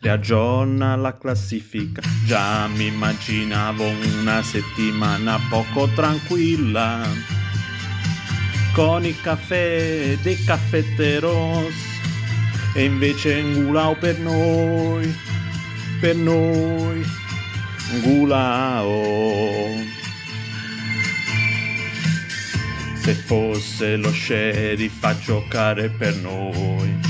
riaggiorna la classifica. Già mi immaginavo una settimana poco tranquilla, con il caffè dei caffetteros, e invece Ngulao per noi, per noi, Ngulao. Se fosse lo sheriff a giocare per noi.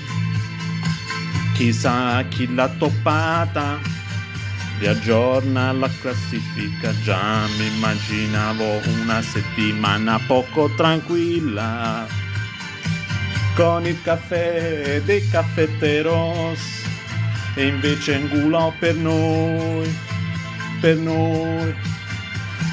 Chissà chi l'ha toppata. Riaggiorna la classifica. Già mi immaginavo una settimana poco tranquilla. Con il caffè dei caffetteros. E invece Ngulò per noi per noi.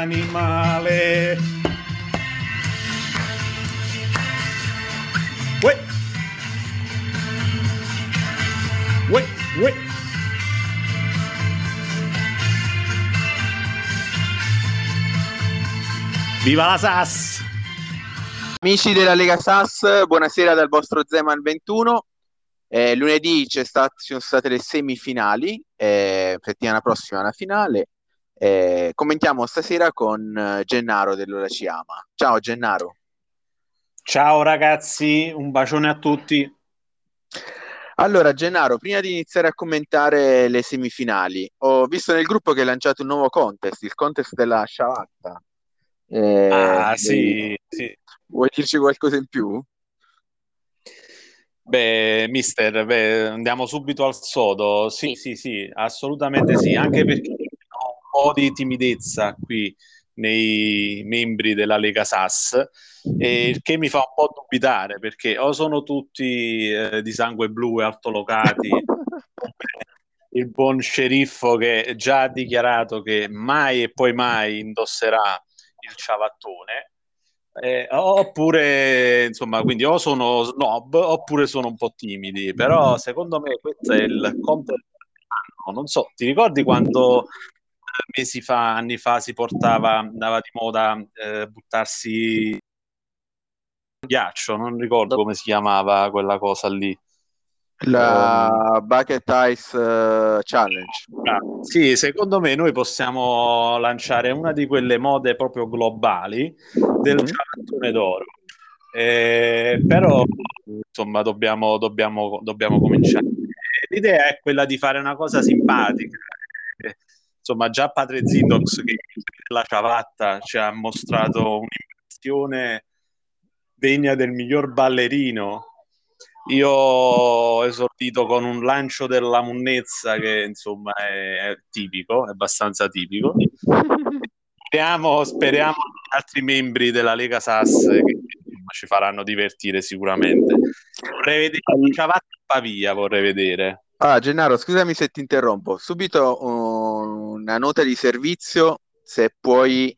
animale. Uè. Uè, uè. Viva la SAS! Amici della Lega SAS, buonasera dal vostro Zeman 21. Eh, lunedì ci sono state le semifinali, eh, settimana prossima la finale. Eh, commentiamo stasera con eh, Gennaro dell'Ora Ci Ama. Ciao Gennaro. Ciao ragazzi, un bacione a tutti. Allora, Gennaro, prima di iniziare a commentare le semifinali, ho visto nel gruppo che hai lanciato un nuovo contest, il contest della sciavatta. Eh, ah, sì, sì. Vuoi dirci qualcosa in più? Beh, mister, beh, andiamo subito al sodo. Sì, sì, sì, assolutamente sì, anche perché po' di timidezza qui nei membri della Lega SAS, il che mi fa un po' dubitare perché o sono tutti eh, di sangue blu e altolocati, il buon sceriffo che già ha dichiarato che mai e poi mai indosserà il ciabattone, eh, oppure insomma, quindi o sono snob oppure sono un po' timidi, però secondo me questo è il dell'anno. Non so, ti ricordi quando eh, mesi fa, anni fa si portava, andava di moda eh, buttarsi ghiaccio, non ricordo come si chiamava quella cosa lì. La um, Bucket Ice uh, Challenge. Ah, sì, secondo me noi possiamo lanciare una di quelle mode proprio globali del mm-hmm. ciabattone d'oro. Eh, però insomma dobbiamo, dobbiamo, dobbiamo cominciare. L'idea è quella di fare una cosa simpatica. Insomma, già padre Zindox che la ciabatta ci ha mostrato un'impressione degna del miglior ballerino io ho esordito con un lancio della munnezza che insomma è, è tipico, è abbastanza tipico. Speriamo, speriamo altri membri della Lega SAS che ci faranno divertire sicuramente. Vorrei vedere Ciavatto Pavia, vorrei vedere. Ah, Gennaro, scusami se ti interrompo. Subito uh, una nota di servizio, se puoi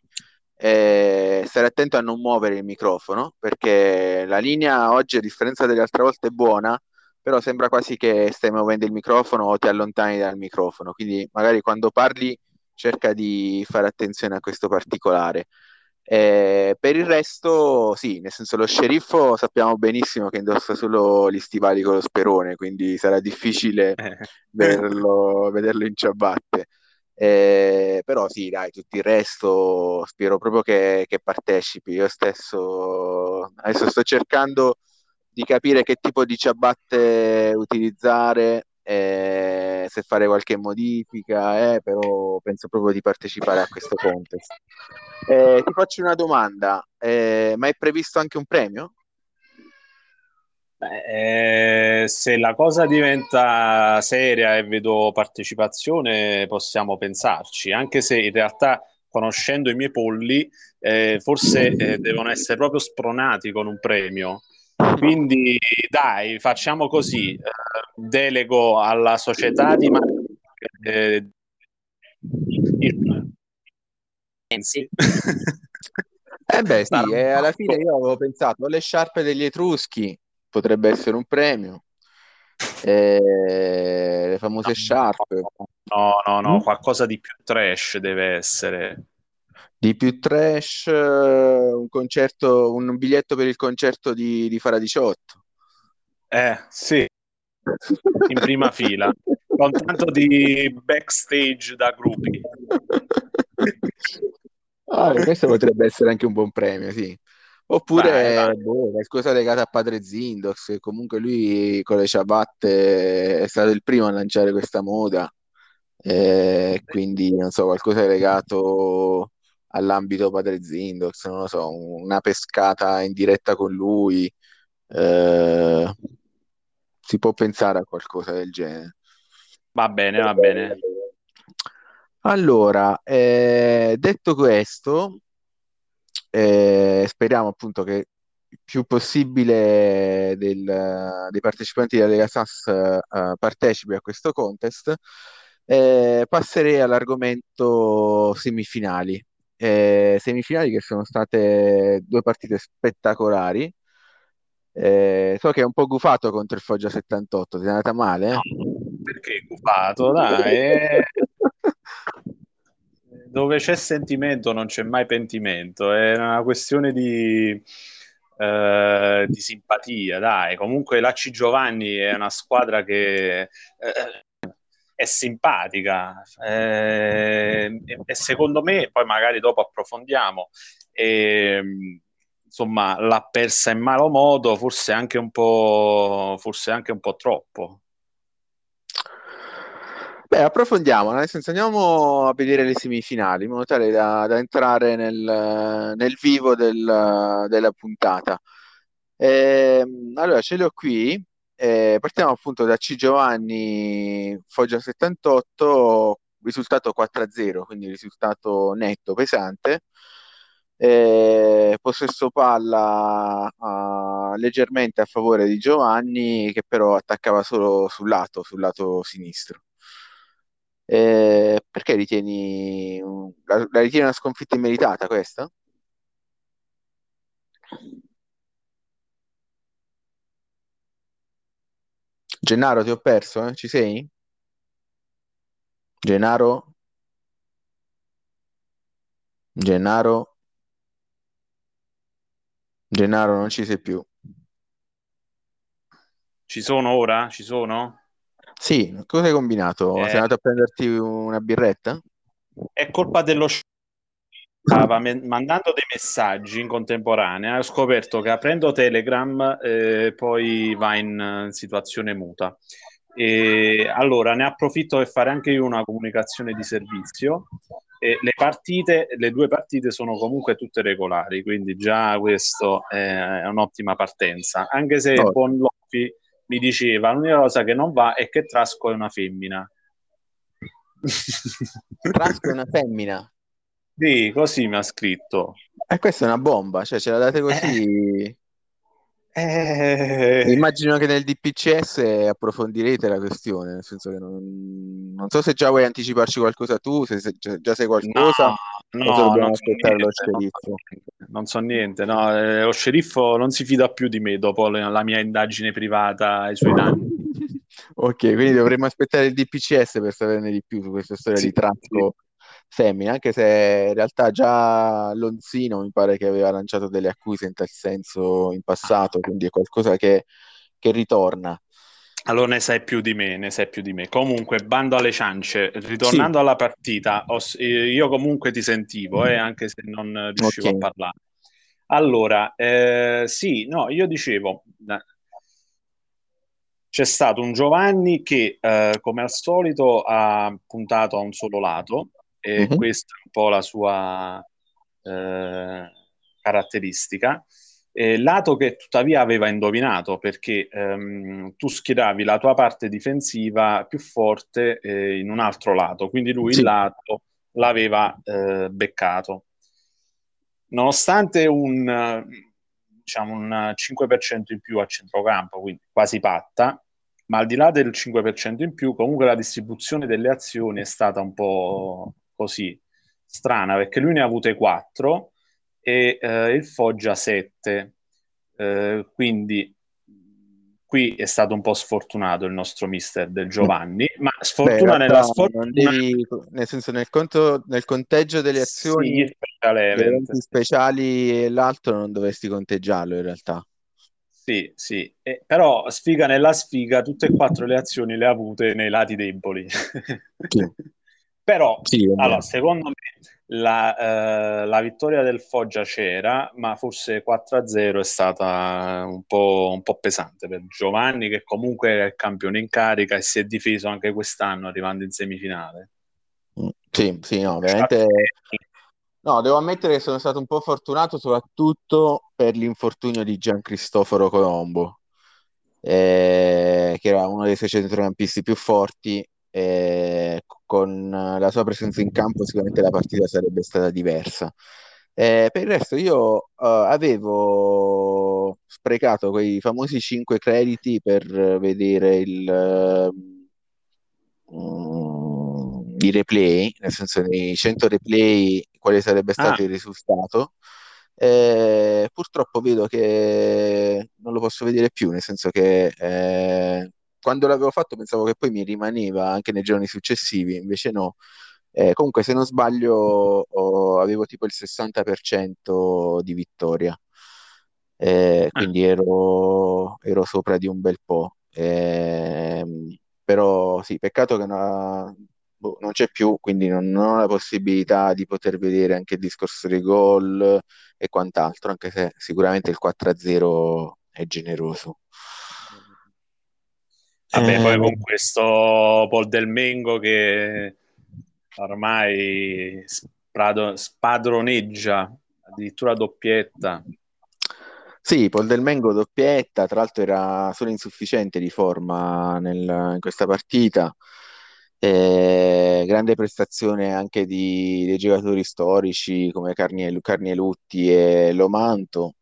eh, stare attento a non muovere il microfono, perché la linea oggi, a differenza delle altre volte, è buona, però sembra quasi che stai muovendo il microfono o ti allontani dal microfono. Quindi magari quando parli cerca di fare attenzione a questo particolare. Eh, per il resto, sì, nel senso lo sceriffo sappiamo benissimo che indossa solo gli stivali con lo sperone, quindi sarà difficile eh. vederlo, vederlo in ciabatte. Eh, però sì, dai, tutto il resto spero proprio che, che, partecipi. Io stesso adesso sto cercando di capire che tipo di ciabatte utilizzare, eh, se fare qualche modifica, eh, però penso proprio di partecipare a questo contest. Eh, ti faccio una domanda, eh, ma è previsto anche un premio? Beh, eh, se la cosa diventa seria e vedo partecipazione, possiamo pensarci, anche se in realtà, conoscendo i miei polli, eh, forse devono essere proprio spronati con un premio. Quindi dai, facciamo così, eh, delego alla società di eh, eh beh sì, eh, alla fine io avevo pensato alle sciarpe degli Etruschi potrebbe essere un premio. Eh, le famose no, sciarpe. No, no, no, mm? qualcosa di più trash deve essere. Di più trash, un concerto, un biglietto per il concerto di, di Fara 18. Eh, sì, in prima fila, con tanto di backstage da gruppi. Ah, questo potrebbe essere anche un buon premio, sì. Oppure vai, vai. Boh, qualcosa legato a Padre Zindox, che comunque lui con le ciabatte è stato il primo a lanciare questa moda, eh, quindi non so, qualcosa legato all'ambito Padre Zindox, non lo so, una pescata in diretta con lui, eh, si può pensare a qualcosa del genere. Va bene, va bene. Allora, eh, detto questo, eh, speriamo appunto che il più possibile del, dei partecipanti della Lega SAS uh, partecipi a questo contest. Eh, passerei all'argomento semifinali. Eh, semifinali che sono state due partite spettacolari. Eh, so che è un po' gufato contro il Foggia 78, ti è andata male? Perché gufato? Dai, dove c'è sentimento non c'è mai pentimento, è una questione di, eh, di simpatia, dai. Comunque l'Aci Giovanni è una squadra che eh, è simpatica eh, e secondo me, poi magari dopo approfondiamo, ehm, insomma l'ha persa in malo modo, forse anche un po', forse anche un po' troppo. Beh, approfondiamo, senso andiamo a vedere le semifinali in modo tale da, da entrare nel, nel vivo del, della puntata. Eh, allora, ce l'ho qui. Eh, partiamo appunto da C. Giovanni Foggia 78, risultato 4-0, quindi risultato netto, pesante. Eh, possesso palla uh, leggermente a favore di Giovanni, che però attaccava solo sul lato, sul lato sinistro. Eh, perché ritieni la, la ritieni una sconfitta immeritata questa? Gennaro, ti ho perso, eh? Ci sei? Gennaro? Gennaro? Gennaro, non ci sei più. Ci sono ora? Ci sono? Sì, cosa hai combinato? Eh, Sei andato a prenderti una birretta? È colpa dello stava me- mandando dei messaggi in contemporanea ho scoperto che aprendo Telegram eh, poi va in, in situazione muta. E allora ne approfitto per fare anche io una comunicazione di servizio. E le partite, le due partite sono comunque tutte regolari, quindi già questo è un'ottima partenza. Anche se oh. Bonloffi mi diceva l'unica cosa che non va è che Trasco è una femmina. Trasco è una femmina? Sì, così mi ha scritto. E questa è una bomba, cioè ce la date così... Eh. Eh... Immagino che nel DPCS approfondirete la questione, nel senso che non, non so se già vuoi anticiparci qualcosa tu, se, se già sai qualcosa, no, no, dobbiamo aspettare niente, lo sceriffo. Non so niente, no, eh, lo sceriffo non si fida più di me dopo la, la mia indagine privata ai suoi danni. ok, quindi dovremmo aspettare il DPCS per saperne di più su questa storia sì, di traffico femmina, anche se in realtà già Lonzino mi pare che aveva lanciato delle accuse in tal senso in passato, quindi è qualcosa che, che ritorna. Allora ne sai più di me, ne sai più di me. Comunque, bando alle ciance, ritornando sì. alla partita, io comunque ti sentivo, eh, anche se non riuscivo okay. a parlare. Allora, eh, sì, no, io dicevo, c'è stato un Giovanni che, eh, come al solito, ha puntato a un solo lato, e uh-huh. questa è un po' la sua eh, caratteristica. Eh, lato che tuttavia aveva indovinato perché ehm, tu schieravi la tua parte difensiva più forte eh, in un altro lato, quindi lui sì. il lato l'aveva eh, beccato. Nonostante un, diciamo, un 5% in più a centrocampo, quindi quasi patta, ma al di là del 5% in più, comunque la distribuzione delle azioni è stata un po' così strana perché lui ne ha avute 4 e eh, il Foggia 7. Eh, quindi qui è stato un po' sfortunato il nostro mister del Giovanni, ma sfortuna Beh, nella sfortuna... Devi, nel senso, nel, conto, nel conteggio delle azioni sì, eventi speciali e l'altro non dovresti conteggiarlo in realtà. Sì, sì, eh, però sfiga nella sfiga, tutte e quattro le azioni le ha avute nei lati deboli. Sì. Però, sì, allora, secondo me, la, eh, la, vittoria del Foggia c'era, ma forse 4-0 è stata un po', un po', pesante per Giovanni, che comunque è il campione in carica e si è difeso anche quest'anno arrivando in semifinale. Mm, sì, sì, no, veramente... No, devo ammettere che sono stato un po' fortunato soprattutto per l'infortunio di Gian Cristoforo Colombo, eh, che era uno dei suoi centrocampisti più forti eh, con la sua presenza in campo sicuramente la partita sarebbe stata diversa. Eh, per il resto io uh, avevo sprecato quei famosi 5 crediti per vedere il, uh, i replay, nel senso nei 100 replay quale sarebbe stato ah. il risultato. Eh, purtroppo vedo che non lo posso vedere più, nel senso che eh, quando l'avevo fatto pensavo che poi mi rimaneva anche nei giorni successivi, invece no. Eh, comunque, se non sbaglio, oh, avevo tipo il 60% di vittoria, eh, quindi ero, ero, sopra di un bel po'. Eh, però sì, peccato che no, boh, non c'è più, quindi non, non, ho la possibilità di poter vedere anche il discorso dei gol e quant'altro, anche se sicuramente il 4-0 è generoso. Vabbè, eh, poi con questo Paul Del Mengo che ormai sprado, spadroneggia addirittura doppietta. Sì, Paul Del Mengo doppietta, tra l'altro era solo insufficiente di forma nel, in questa partita. Eh, grande prestazione anche di, dei giocatori storici come Carniel, Carnielutti e Lomanto.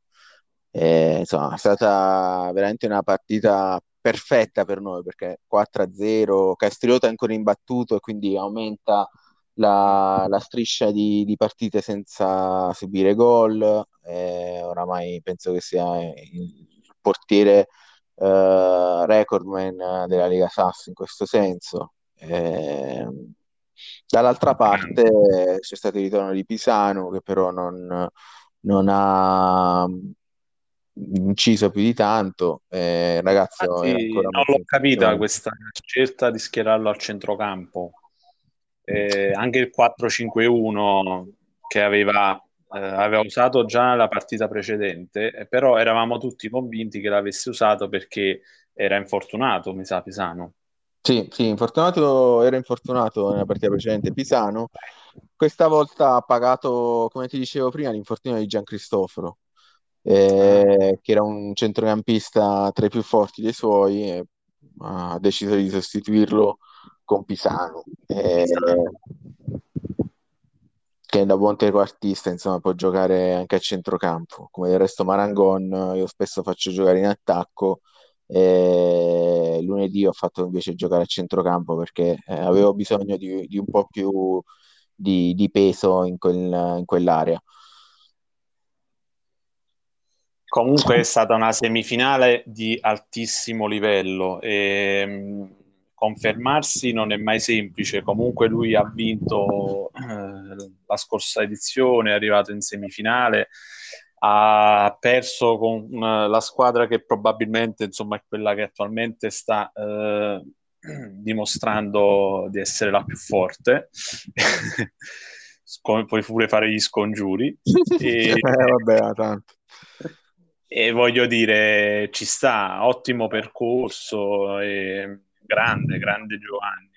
Eh, insomma, è stata veramente una partita perfetta per noi perché 4-0, Castriota è ancora imbattuto e quindi aumenta la, la striscia di, di, partite senza subire gol. Eh, oramai penso che sia il portiere eh, recordman della Lega Sass in questo senso. Eh, dall'altra parte c'è stato il ritorno di Pisano che però non, non ha inciso più di tanto. Eh, ragazzo, Infatti, non l'ho capita questa scelta di schierarlo al centrocampo. Eh, anche il 4-5-1 che aveva, eh, aveva usato già nella partita precedente, eh, però eravamo tutti convinti che l'avesse usato perché era infortunato, mi sa, Pisano. Sì, sì, infortunato, era infortunato nella partita precedente Pisano. Questa volta ha pagato, come ti dicevo prima, l'infortunio di Gian Cristoforo eh, che era un centrocampista tra i più forti dei suoi, e ha deciso di sostituirlo con Pisano. Eh, che da buon trequartista insomma può giocare anche a centrocampo come del resto Marangon io spesso faccio giocare in attacco e lunedì ho fatto invece giocare a centrocampo perché eh, avevo bisogno di, di, un po' più di, di peso in, quel, in quell'area Comunque è stata una semifinale di altissimo livello e mh, confermarsi non è mai semplice. Comunque lui ha vinto eh, la scorsa edizione, è arrivato in semifinale, ha perso con uh, la squadra che probabilmente insomma, è quella che attualmente sta eh, dimostrando di essere la più forte. Come puoi pure fare gli scongiuri. e, eh, vabbè, tanto. E voglio dire, ci sta, ottimo percorso, grande, grande Giovanni.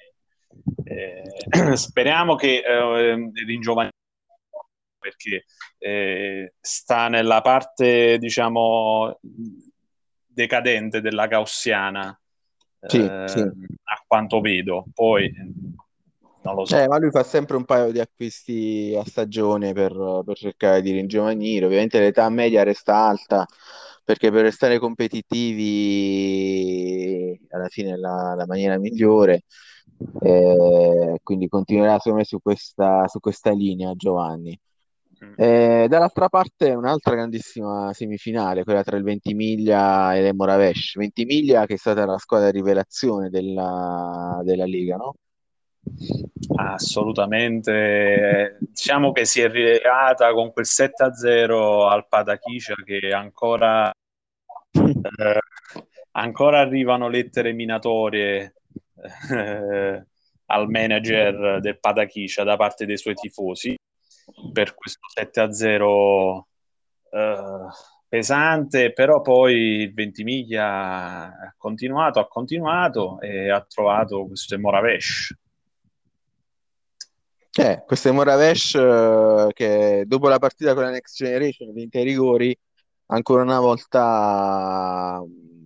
Eh, speriamo che eh, ringiovanisca perché eh, sta nella parte, diciamo, decadente della gaussiana, sì, eh, sì. a quanto vedo. Poi non lo so. Eh, ma lui fa sempre un paio di acquisti a stagione per, per cercare di ringiovanire. Ovviamente l'età media resta alta perché per restare competitivi alla fine è la, la maniera migliore. Eh, quindi continuerà secondo me su questa, su questa linea Giovanni. Mm. Eh, dall'altra parte un'altra grandissima semifinale, quella tra il Ventimiglia e le Moravesh. Ventimiglia che è stata la squadra di rivelazione della, della Lega, no? Assolutamente, diciamo che si è rilegata con quel 7-0 al Patachicia che ancora, eh, ancora arrivano lettere minatorie eh, al manager del Patachicia da parte dei suoi tifosi per questo 7-0 eh, pesante, però poi il Ventimiglia ha continuato, ha continuato e ha trovato questo Moravesh eh, questo è Moravesh eh, che dopo la partita con la Next Generation vince i rigori, ancora una volta mm,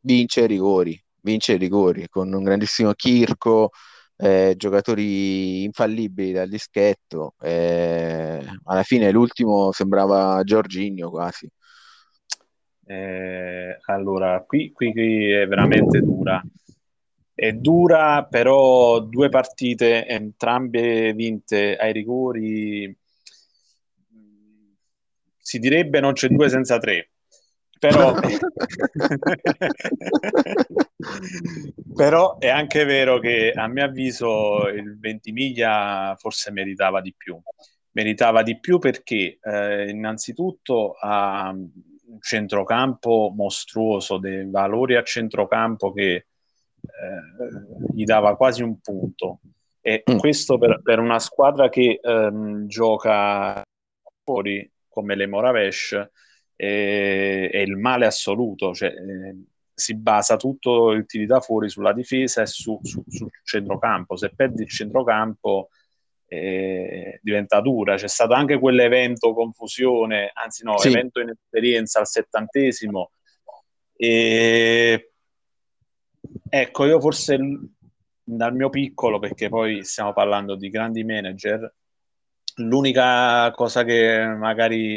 vince i rigori, vince i rigori con un grandissimo Kirko, eh, giocatori infallibili dal dischetto. Eh, alla fine l'ultimo sembrava Giorginio quasi. Eh, allora, qui, qui, qui è veramente dura è dura, però due partite, entrambe vinte ai rigori, si direbbe non c'è due senza tre. Però, però è anche vero che a mio avviso il Ventimiglia forse meritava di più. Meritava di più perché eh, innanzitutto ha un centrocampo mostruoso, dei valori a centrocampo che eh, gli dava quasi un punto. E mm. questo per, per, una squadra che ehm, gioca fuori come le Moravesh è, è il male assoluto, cioè, eh, si basa tutto il tiri da fuori sulla difesa e su, su, sul centrocampo. Se perdi il centrocampo eh, diventa dura. C'è stato anche quell'evento confusione, anzi no, sì. evento in esperienza al settantesimo. E Ecco, io forse dal mio piccolo, perché poi stiamo parlando di grandi manager, l'unica cosa che magari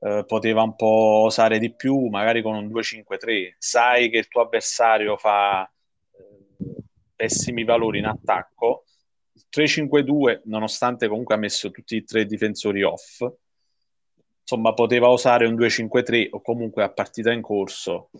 eh, poteva un po' osare di più, magari con un 2-5-3, sai che il tuo avversario fa eh, pessimi valori in attacco, il 3-5-2, nonostante comunque ha messo tutti e tre difensori off, insomma poteva usare un 2-5-3 o comunque a partita in corso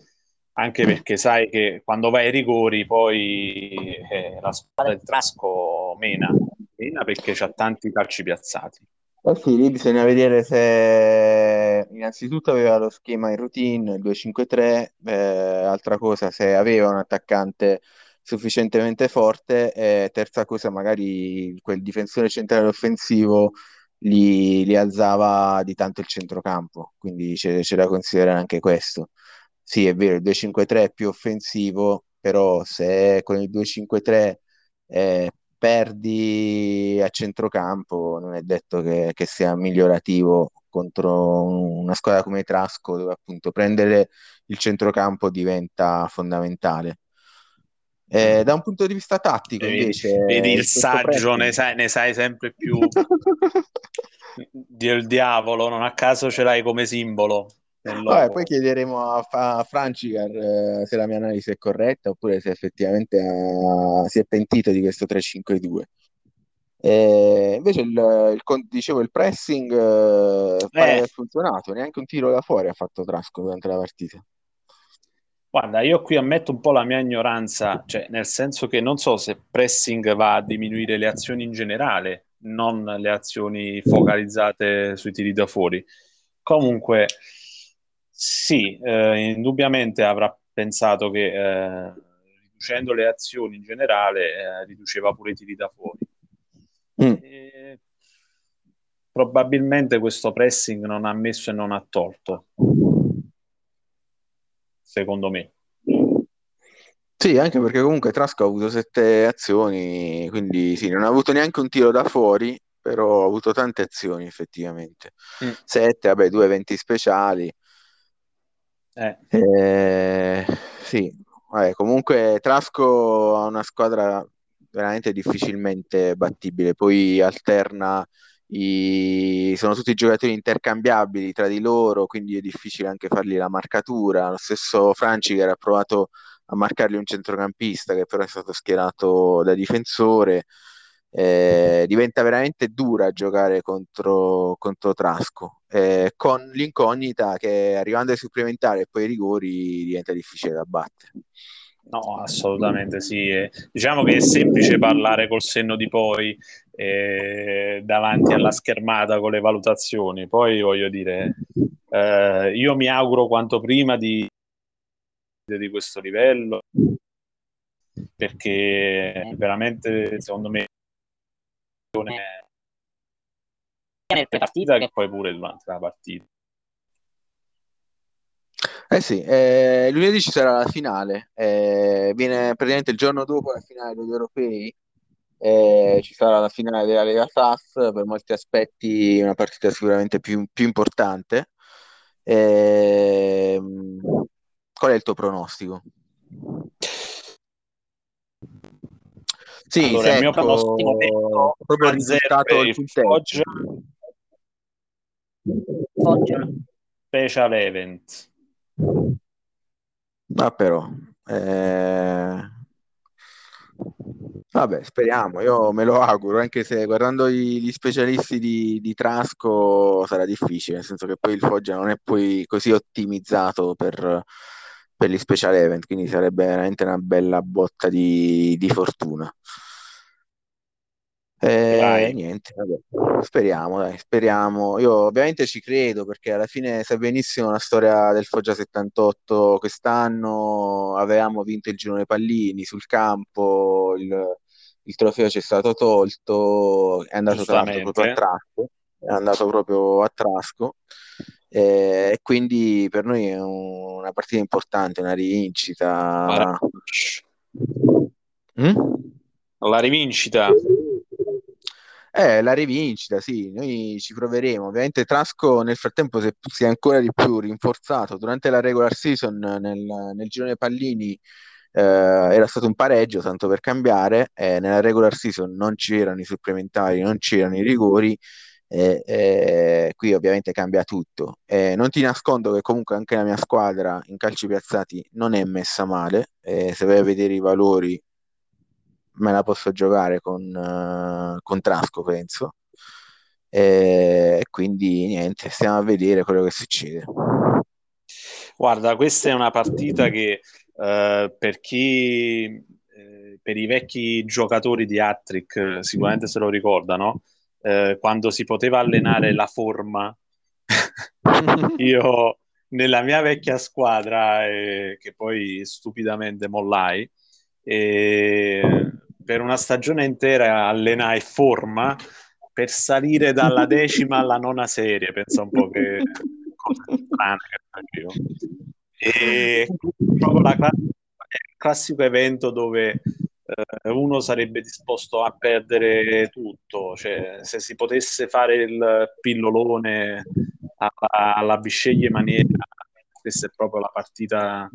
anche perché sai che quando vai ai rigori poi eh, la squadra del Trasco mena, mena perché c'ha tanti calci piazzati. Eh sì, lì bisogna vedere se innanzitutto aveva lo schema in routine, il 2-5-3, eh, altra cosa se aveva un attaccante sufficientemente forte e terza cosa magari quel difensore centrale offensivo li, li alzava di tanto il centrocampo, quindi c'è, c'è da considerare anche questo sì, è vero, il 2-5-3 è più offensivo, però se con il 2-5-3 eh, perdi a centrocampo, non è detto che, che sia migliorativo contro una squadra come Trasco, dove appunto prendere il centrocampo diventa fondamentale. Eh, da un punto di vista tattico, vedi, invece, vedi il saggio, ne sai, ne sai, sempre più del diavolo, non a caso ce l'hai come simbolo. Vabbè, poi chiederemo a, a Francicar eh, se la mia analisi è corretta oppure se effettivamente ha, si è pentito di questo 3-5-2. E invece il, il, dicevo, il pressing eh, eh. ha funzionato, neanche un tiro da fuori ha fatto Trasco durante la partita. Guarda, io qui ammetto un po' la mia ignoranza, cioè nel senso che non so se pressing va a diminuire le azioni in generale, non le azioni focalizzate sui tiri da fuori. Comunque, sì, eh, indubbiamente avrà pensato che eh, riducendo le azioni in generale eh, riduceva pure i tiri da fuori. Mm. probabilmente questo pressing non ha messo e non ha tolto, secondo me. Sì, anche perché comunque Trasco ha avuto sette azioni, quindi sì, non ha avuto neanche un tiro da fuori, però ha avuto tante azioni effettivamente. Mm. Sette, vabbè, due eventi speciali. Eh. Eh, sì, vabbè, comunque Trasco ha una squadra veramente difficilmente battibile, poi alterna i... sono tutti giocatori intercambiabili tra di loro, quindi è difficile anche fargli la marcatura. Lo stesso Franci che era provato a marcargli un centrocampista che però è stato schierato da difensore. Eh, diventa veramente dura giocare contro, contro Trasco eh, con l'incognita che arrivando ai supplementari e poi ai rigori diventa difficile da battere. No, assolutamente sì. Diciamo che è semplice parlare col senno di poi eh, davanti alla schermata con le valutazioni. Poi voglio dire, eh, io mi auguro quanto prima di, di questo livello perché veramente secondo me nel partita che poi pure durante la partita. Eh sì, eh, lunedì ci sarà la finale, eh, viene praticamente il giorno dopo la finale degli europei, eh, ci sarà la finale della Lega SAS, per molti aspetti una partita sicuramente più, più importante. Ehm, qual è il tuo pronostico? Sì, allora, secco, il mio pronostico è proprio risultato il Foggia, Foggia. Special Event. Ma però, eh... vabbè, speriamo, io me lo auguro, anche se guardando gli, gli specialisti di, di, Trasco sarà difficile, nel senso che poi il Foggia non è poi così ottimizzato per, per gli special event, quindi sarebbe veramente una bella botta di, di fortuna. Eh, niente, vabbè. speriamo, dai, speriamo. Io ovviamente ci credo perché alla fine sai benissimo la storia del Foggia 78 quest'anno, avevamo vinto il girone pallini sul campo, il, il trofeo ci è stato tolto, è andato tra l'altro proprio a Trasco, è andato proprio a Trasco eh, e quindi per noi è un, una partita importante, una rivincita. Mm? La rivincita. Eh, la rivincita, sì, noi ci proveremo. Ovviamente Trasco nel frattempo si è, si è ancora di più rinforzato. Durante la regular season nel, nel girone pallini eh, era stato un pareggio, tanto per cambiare. Eh, nella regular season non c'erano i supplementari, non c'erano i rigori. Eh, qui ovviamente cambia tutto. non ti nascondo che comunque anche la mia squadra in calci piazzati non è messa male. se vai a vedere i valori me la posso giocare con, uh, con Trasco, penso. E quindi niente, stiamo a vedere quello che succede. Guarda, questa è una partita che uh, per chi, eh, per i vecchi giocatori di Attrick sicuramente se lo ricordano, eh, quando si poteva allenare la forma, io nella mia vecchia squadra, eh, che poi stupidamente mollai, e per una stagione intera allenai forma per salire dalla decima alla nona serie, pensa un po' che cosa strana facevo. E proprio la classico evento dove eh, uno sarebbe disposto a perdere tutto, cioè se si potesse fare il pillolone alla, alla bisceglie maniera, questa è proprio la partita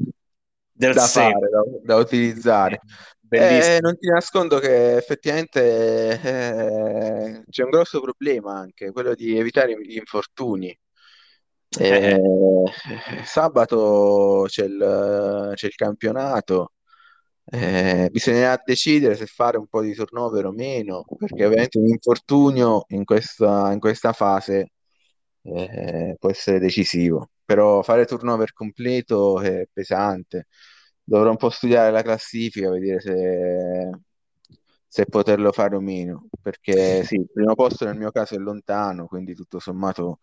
del da fare, da, da utilizzare. Eh, non ti nascondo che effettivamente eh, c'è un grosso problema anche, quello di evitare gli infortuni. Eh, sabato c'è il, c'è il campionato, eh, bisognerà decidere se fare un po' di turnover o meno, perché ovviamente un infortunio in questa, in questa fase eh, può essere decisivo, però fare turnover completo è pesante. Dovrò un po' studiare la classifica, vedere se, se poterlo fare o meno, perché sì, il primo posto nel mio caso è lontano, quindi tutto sommato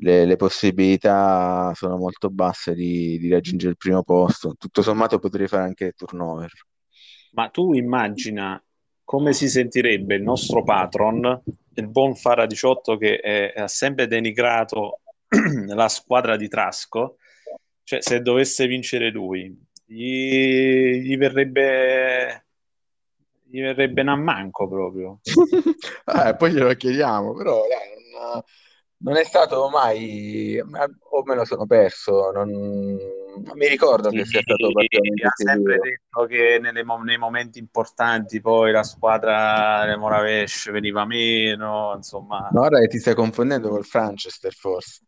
le, le possibilità sono molto basse di, di, raggiungere il primo posto. Tutto sommato potrei fare anche turnover. Ma tu immagina come si sentirebbe il nostro patron, il buon Fara 18, che ha sempre denigrato la squadra di Trasco, cioè se dovesse vincere lui, gli, gli verrebbe gli verrebbe un manco proprio. eh, poi glielo chiediamo, però dai, non, non, è stato mai, o me lo sono perso, non, non mi ricordo che sia stato particolarmente ha sempre detto che nelle, nei momenti importanti poi la squadra del Moravesh veniva meno, insomma. No, ora ti stai confondendo col Franchester forse.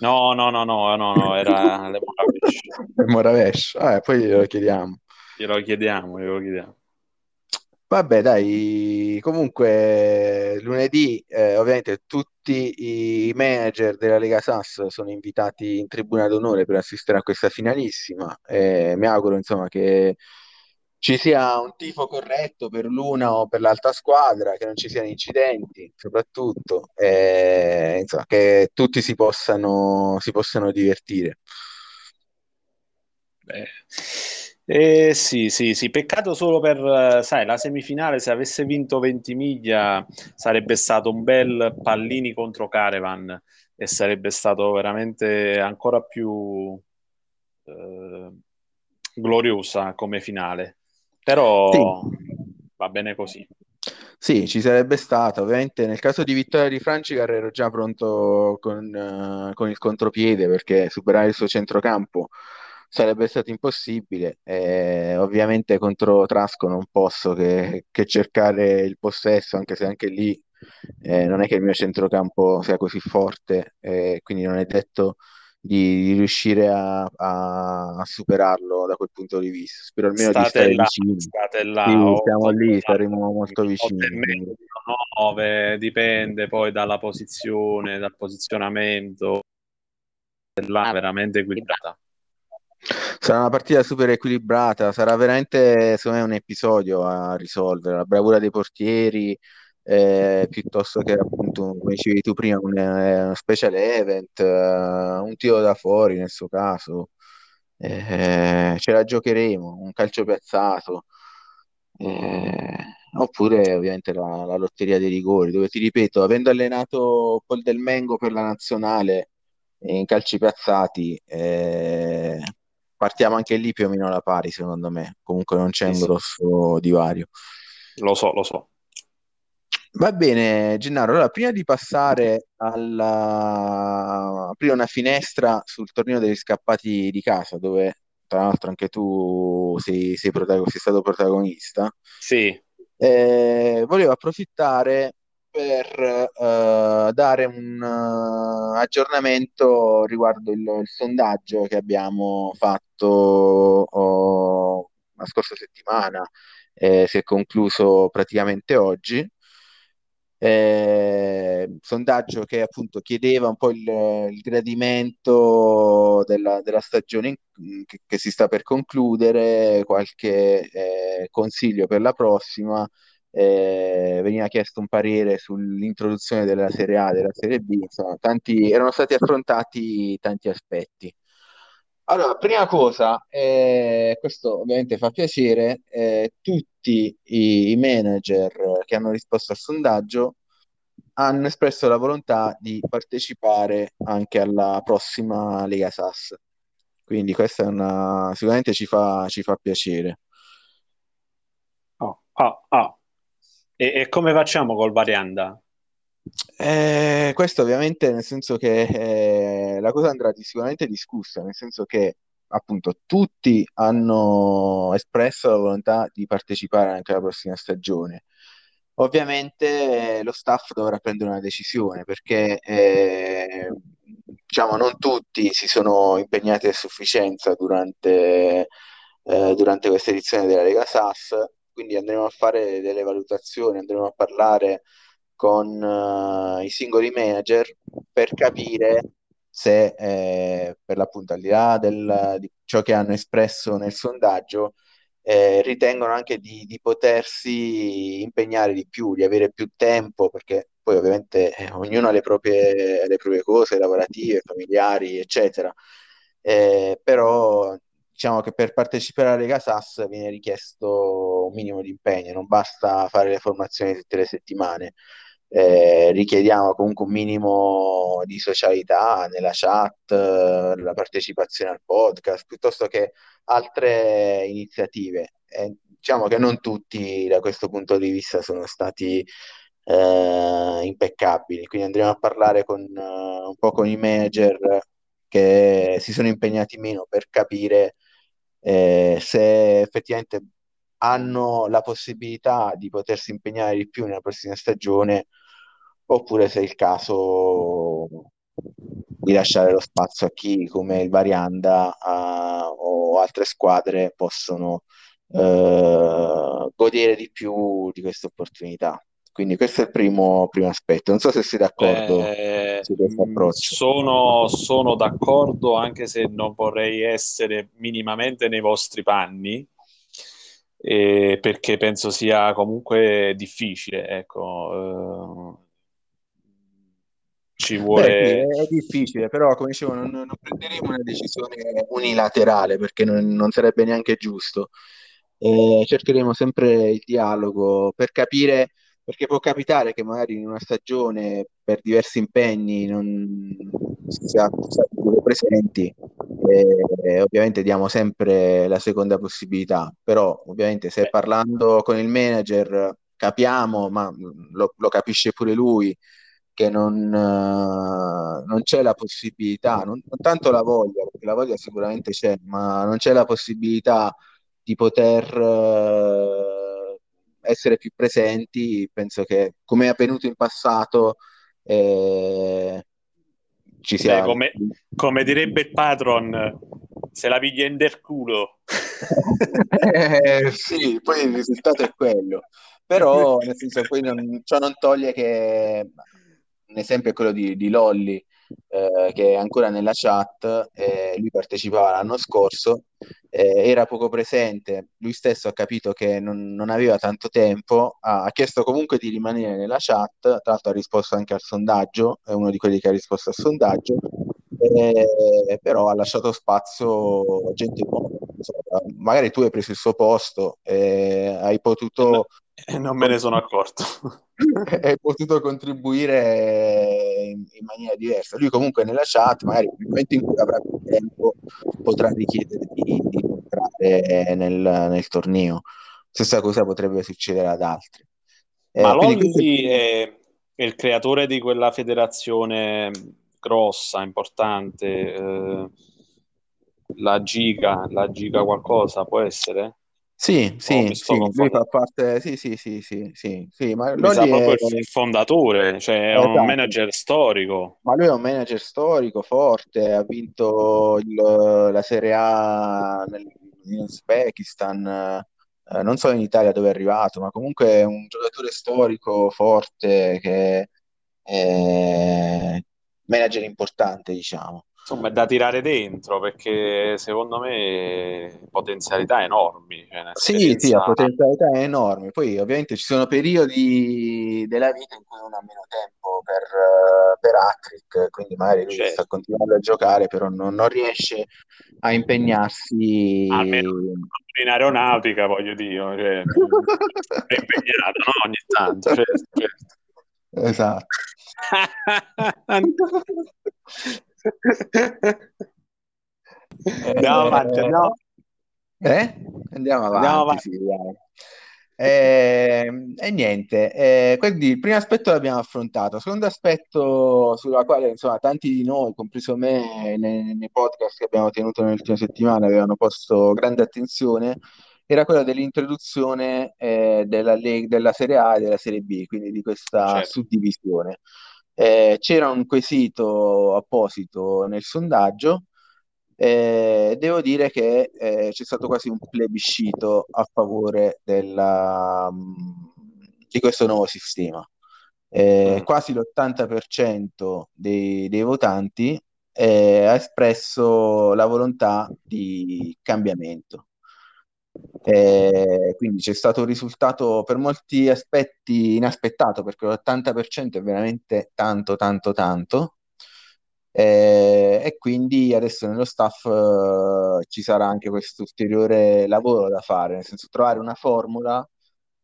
No, no, no, no, no, no era le Moravesh. le Moravesh, ah, poi glielo chiediamo. Glielo chiediamo, glielo chiediamo. Vabbè, dai, comunque lunedì eh, ovviamente tutti i manager della Lega Sass sono invitati in tribuna d'onore per assistere a questa finalissima. Eh, mi auguro insomma che ci sia un tifo corretto per l'una o per l'altra squadra, che non ci siano incidenti, soprattutto, eh, insomma, che tutti si possano, si possano divertire. Beh. Eh, sì, sì, sì, peccato solo per, sai, la semifinale, se avesse vinto Ventimiglia sarebbe stato un bel pallini contro Caravan e sarebbe stato veramente ancora più eh, gloriosa come finale. Però sì. va bene così. Sì, ci sarebbe stato. Ovviamente nel caso di vittoria di Francicar ero già pronto con, uh, con il contropiede perché superare il suo centrocampo sarebbe stato impossibile. Eh, ovviamente contro Trasco non posso che, che, cercare il possesso, anche se anche lì eh, non è che il mio centrocampo sia così forte, eh, quindi non è detto di, di riuscire a, a, superarlo da quel punto di vista. Spero almeno state di stare là, vicini. State là, sì, stiamo lì, saremo molto vicini. 9, dipende poi dalla posizione, dal posizionamento. Là veramente equilibrata. Sarà una partita super equilibrata, sarà veramente secondo me un episodio a risolvere, la bravura dei portieri, eh, piuttosto che appunto, come dicevi tu prima, un, eh, uno special event, eh, un tiro da fuori nel suo caso, eh, ce la giocheremo, un calcio piazzato, eh, oppure ovviamente la, la, lotteria dei rigori, dove ti ripeto, avendo allenato Paul Del Mengo per la nazionale in calci piazzati, eh, partiamo anche lì più o meno alla pari, secondo me. Comunque non c'è sì, un sì. grosso divario. Lo so, lo so. Va bene, Gennaro. Allora, prima di passare alla aprire una finestra sul torneo degli scappati di casa, dove tra l'altro anche tu sei, sei, protagon- sei stato protagonista. Sì. Eh, volevo approfittare per uh, dare un uh, aggiornamento riguardo il, il, sondaggio che abbiamo fatto oh, la scorsa settimana, eh, si è concluso praticamente oggi. Eh, sondaggio che appunto chiedeva un po' il, il gradimento della, della stagione in, che, che, si sta per concludere, qualche eh, consiglio per la prossima eh, veniva chiesto un parere sull'introduzione della Serie A della Serie B, insomma, tanti, erano stati affrontati tanti aspetti. Allora, prima cosa, eh, questo ovviamente fa piacere, eh, tutti i, i, manager che hanno risposto al sondaggio hanno espresso la volontà di partecipare anche alla prossima Lega SAS. Quindi questa è una, sicuramente ci fa, ci fa piacere. Oh, oh, oh. E, e come facciamo col Varianda? Eh, questo ovviamente nel senso che eh, la cosa andrà sicuramente discussa, nel senso che appunto tutti hanno espresso la volontà di partecipare anche alla prossima stagione. Ovviamente eh, lo staff dovrà prendere una decisione perché eh, diciamo non tutti si sono impegnati a sufficienza durante, eh, durante questa edizione della Lega SAS, quindi andremo a fare delle valutazioni, andremo a parlare con uh, i singoli manager per capire se eh, per l'appunto al di là del, di ciò che hanno espresso nel sondaggio eh, ritengono anche di, di, potersi impegnare di più, di avere più tempo, perché poi ovviamente eh, ognuno ha le proprie, le proprie, cose lavorative, familiari, eccetera. Eh, però diciamo che per partecipare alla Lega SAS viene richiesto un minimo di impegno, non basta fare le formazioni tutte le settimane eh, richiediamo comunque un minimo di socialità nella chat, eh, la partecipazione al podcast, piuttosto che altre iniziative. Eh, diciamo che non tutti da questo punto di vista sono stati eh, impeccabili, quindi andremo a parlare con, uh, un po' con i manager che si sono impegnati meno per capire eh, se effettivamente hanno la possibilità di potersi impegnare di più nella prossima stagione oppure se è il caso di lasciare lo spazio a chi come il Varianda uh, o altre squadre possono uh, godere di più di questa opportunità. Quindi questo è il primo, primo aspetto. Non so se sei d'accordo Beh, su questo approccio. Sono, sono d'accordo anche se non vorrei essere minimamente nei vostri panni, eh, perché penso sia comunque difficile. Ecco, eh, ci vuole... Beh, è difficile, però come dicevo non, non, prenderemo una decisione unilaterale perché non, non sarebbe neanche giusto. Eh, cercheremo sempre il dialogo per capire, perché può capitare che magari in una stagione per diversi impegni non si sia presenti e ovviamente diamo sempre la seconda possibilità, però ovviamente se parlando con il manager capiamo, ma lo, lo capisce pure lui, che non, non c'è la possibilità, non, non, tanto la voglia, perché la voglia sicuramente c'è, ma non c'è la possibilità di poter essere più presenti. Penso che come è avvenuto in passato eh, ci sia... Beh, come, come, direbbe il patron, se la piglia in del culo. eh, sì, poi il risultato è quello. Però, nel senso, poi non, ciò non toglie che un esempio è quello di, di Lolli, eh, che è ancora nella chat, eh, lui partecipava l'anno scorso, eh, era poco presente, lui stesso ha capito che non, non aveva tanto tempo, ha, ha, chiesto comunque di rimanere nella chat, tra l'altro ha risposto anche al sondaggio, è uno di quelli che ha risposto al sondaggio, eh, però ha lasciato spazio a gente nuova. Magari tu hai preso il suo posto hai potuto e non me ne sono accorto. Hai potuto contribuire in, in, maniera diversa. Lui comunque nella chat, magari nel momento in cui avrà più tempo, potrà richiedere di, di entrare nel, nel, torneo. Stessa cosa potrebbe succedere ad altri. Eh, Ma Lolli questo... è, è, il creatore di quella federazione grossa, importante, eh, la Giga, la Giga qualcosa, può essere? Sì, sì, sì, lui fa parte, sì, sì, sì, sì, sì, sì, ma lui è proprio il fondatore, cioè è esatto. un manager storico. Ma lui è un manager storico, forte, ha vinto il, la Serie A nel, in Uzbekistan, eh, non so in Italia dove è arrivato, ma comunque è un giocatore storico, forte, che è manager importante, diciamo insomma, è da tirare dentro perché secondo me potenzialità enormi. Cioè sì, sì, ha potenzialità enormi. Poi ovviamente ci sono periodi della vita in cui uno ha meno tempo per, uh, per Atric, quindi magari lui certo. sta continuando a giocare, però non, non riesce a impegnarsi. Almeno in aeronautica, voglio dire, cioè, è impegnato no? ogni tanto. Certo, certo. Esatto. andiamo avanti, andiamo... Eh? Andiamo avanti. Andiamo avanti. Sì, E, ehm, e niente, e quindi il primo aspetto l'abbiamo affrontato. Il secondo aspetto sulla quale insomma tanti di noi, compreso me, nei, nei podcast che abbiamo tenuto nelle ultime settimane, avevano posto grande attenzione, era quello dell'introduzione eh, della, della Serie A e della Serie B, quindi di questa certo. suddivisione. Eh, c'era un quesito apposito nel sondaggio eh, devo dire che eh, c'è stato quasi un plebiscito a favore della, mm, di questo nuovo sistema. Eh, mm. Quasi l'80% dei, dei votanti eh, ha espresso la volontà di cambiamento. Eh, quindi c'è stato un risultato per molti aspetti inaspettato perché l'80% è veramente tanto, tanto, tanto. Eh, e quindi adesso nello staff eh, ci sarà anche questo ulteriore lavoro da fare, nel senso trovare una formula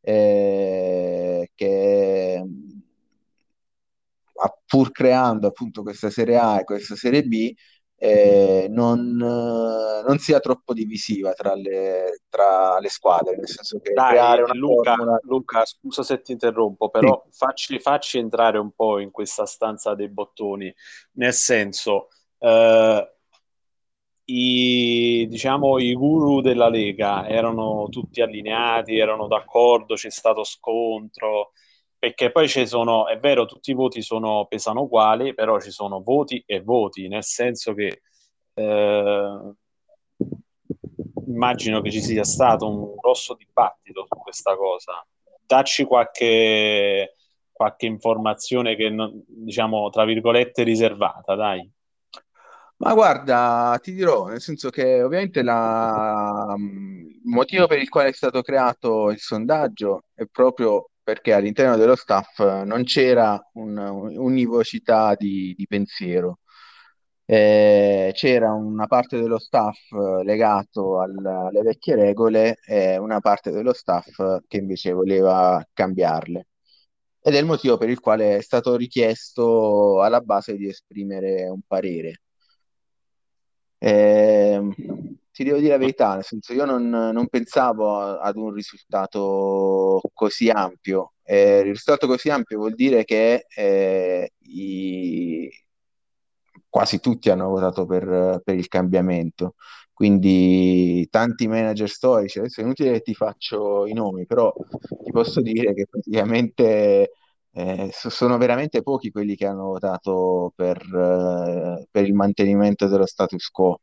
eh, che pur creando appunto questa serie A e questa serie B eh, non, non, sia troppo divisiva tra le, tra le, squadre, nel senso che Dai, creare una Luca, formula... Luca, scusa se ti interrompo, però sì. facci, facci, entrare un po' in questa stanza dei bottoni, nel senso... Eh, i, diciamo, i guru della Lega erano tutti allineati, erano d'accordo, c'è stato scontro, perché poi ci sono, è vero, tutti i voti sono, pesano uguali, però ci sono voti e voti, nel senso che eh, immagino che ci sia stato un grosso dibattito su questa cosa. Dacci qualche, qualche informazione che, diciamo, tra virgolette, riservata, dai. Ma guarda, ti dirò, nel senso che ovviamente la, il motivo per il quale è stato creato il sondaggio è proprio perché all'interno dello staff non c'era un'univocità di, di pensiero. Eh, c'era una parte dello staff legato al, alle vecchie regole e una parte dello staff che invece voleva cambiarle. Ed è il motivo per il quale è stato richiesto alla base di esprimere un parere. Eh, ti devo dire la verità, nel senso io non, non pensavo ad un risultato così ampio. Eh, il risultato così ampio vuol dire che eh, i... quasi tutti hanno votato per, per, il cambiamento. Quindi tanti manager storici, adesso è inutile che ti faccio i nomi, però ti posso dire che praticamente eh, sono veramente pochi quelli che hanno votato per, eh, per il mantenimento dello status quo.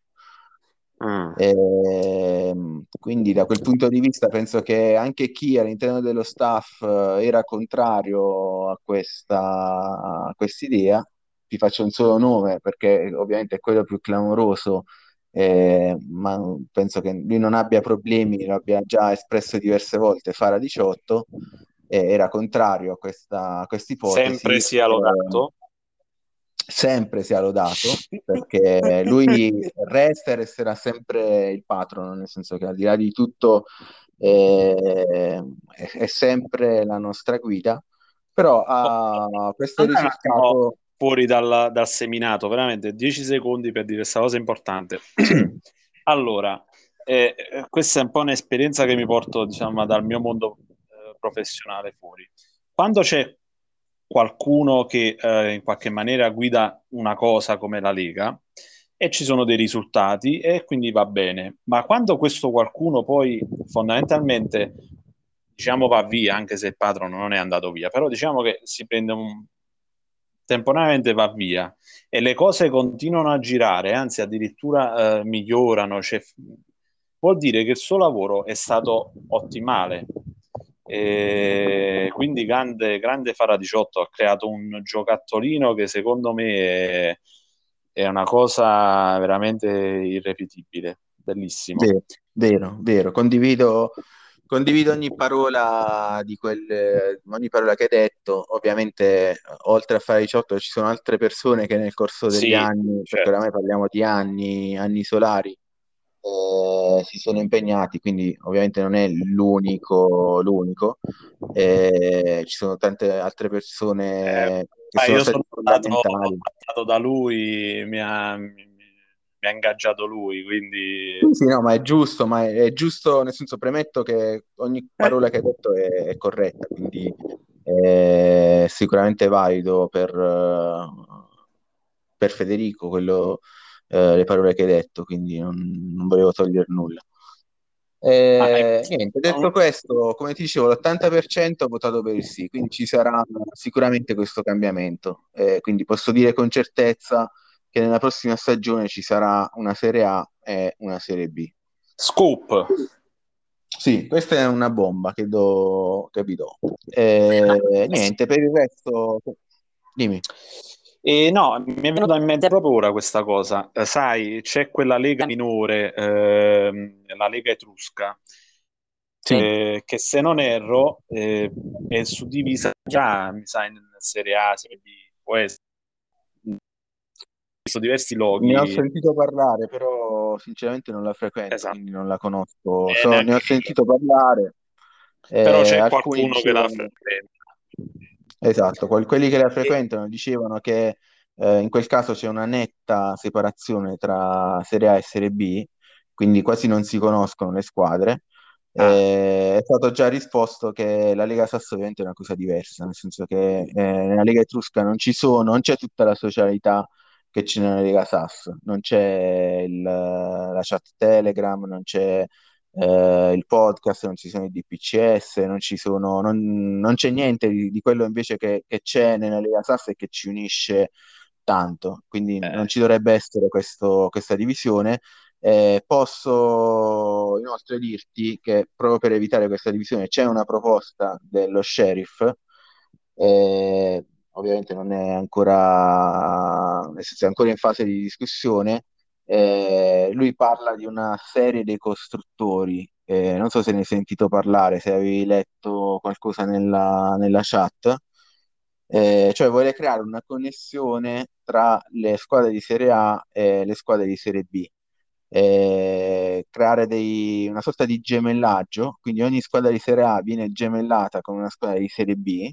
Mm. E, ehm, quindi da quel punto di vista penso che anche chi all'interno dello staff eh, era contrario a questa idea, ti faccio un solo nome perché ovviamente è quello più clamoroso, eh, ma penso che lui non abbia problemi, lo abbia già espresso diverse volte, Fara 18, eh, era contrario a questa ipotesi. Sempre sia lodato. Eh, sempre sia lodato perché lui resta e resterà sempre il patrono, nel senso che al di là di tutto eh, è, è, sempre la nostra guida, però a questo non risultato... Fuori dal, dal, seminato, veramente 10 secondi per dire questa cosa importante. allora, eh, questa è un po' un'esperienza che mi porto diciamo, dal mio mondo eh, professionale fuori. Quando c'è qualcuno che eh, in qualche maniera guida una cosa come la Lega e ci sono dei risultati e quindi va bene. Ma quando questo qualcuno poi fondamentalmente diciamo va via, anche se il patrono non è andato via, però diciamo che si prende un temporaneamente va via e le cose continuano a girare, anzi addirittura eh, migliorano, cioè, vuol dire che il suo lavoro è stato ottimale e quindi grande, grande Fara 18 ha creato un giocattolino che secondo me è, è una cosa veramente irrepetibile, bellissimo. Vero, vero, vero. Condivido, condivido ogni parola di quel, ogni parola che hai detto. Ovviamente, oltre a Fara 18, ci sono altre persone che nel corso degli sì, anni, certo. perché oramai parliamo di anni, anni solari, eh, si sono impegnati, quindi ovviamente non è l'unico, l'unico. Eh, ci sono tante altre persone eh, che sono io sono stato, da lui, mi ha, mi mi ha ingaggiato lui, quindi... Sì, sì, no, ma è giusto, ma è, è giusto, nel senso premetto che ogni parola che hai detto è, è corretta, quindi è sicuramente valido per, per Federico quello, eh, le parole che hai detto, quindi non, non volevo togliere nulla. Eh, ah, niente, detto questo, come ti dicevo, l'80% ha votato per il sì, quindi ci sarà sicuramente questo cambiamento. Eh, quindi posso dire con certezza che nella prossima stagione ci sarà una Serie A e una Serie B. Scoop. Sì, questa è una bomba che, do, che vi do. Eh, niente, per il resto, dimmi. E no, mi è venuta in mente proprio ora questa cosa. Eh, sai, c'è quella lega minore, eh, la Lega Etrusca, sì. eh, che se non erro eh, è suddivisa già, mi sa, in Serie A, Serie B, può essere. Ho diversi loghi. Ne ho sentito parlare, però sinceramente non la frequento, esatto. quindi non la conosco. So, ne ho sentito parlare. Però c'è qualcuno che la frequenta. Esatto, quelli che la frequentano dicevano che eh, in quel caso c'è una netta separazione tra Serie A e Serie B, quindi quasi non si conoscono le squadre. Ah. Eh, è stato già risposto che la Lega Sasso ovviamente è una cosa diversa, nel senso che eh, nella Lega Etrusca non ci sono, non c'è tutta la socialità che c'è nella Lega Sass, non c'è il, la chat Telegram, non c'è eh, il podcast, non ci sono i DPCS, non, ci sono, non, non c'è niente di, di, quello invece che, che, c'è nella Lega Sass e che ci unisce tanto, quindi eh. non ci dovrebbe essere questo, questa divisione. Eh, posso inoltre dirti che proprio per evitare questa divisione c'è una proposta dello sheriff, eh, ovviamente non è ancora, è ancora in fase di discussione, eh, lui parla di una serie dei costruttori, eh, non so se ne hai sentito parlare, se avevi letto qualcosa nella, nella chat, eh, cioè vuole creare una connessione tra le squadre di Serie A e le squadre di Serie B. Eh, creare dei, una sorta di gemellaggio, quindi ogni squadra di Serie A viene gemellata con una squadra di Serie B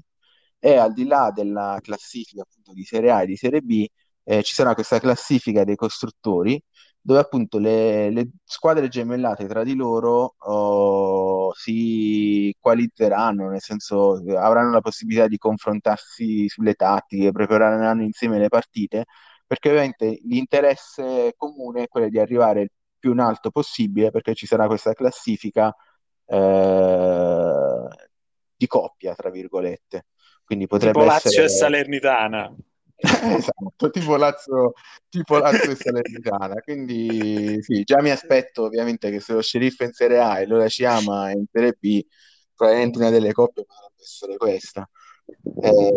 e al di là della classifica appunto di Serie A e di Serie B eh, ci sarà questa classifica dei costruttori dove appunto le, le squadre gemellate tra di loro oh, si qualizzeranno, nel senso avranno la possibilità di confrontarsi sulle tattiche, prepareranno insieme le partite, perché ovviamente l'interesse comune è quello di arrivare il più in alto possibile, perché ci sarà questa classifica eh, di coppia, tra virgolette. Quindi potrebbe tipo Lazio essere... e Salernitana. esatto, tipo Lazio, tipo Lazio e Salernitana. Quindi sì, già mi aspetto ovviamente che se lo sceriffo in Serie A e lo ci ama in Serie B, probabilmente una delle coppie potrebbe essere questa. Eh,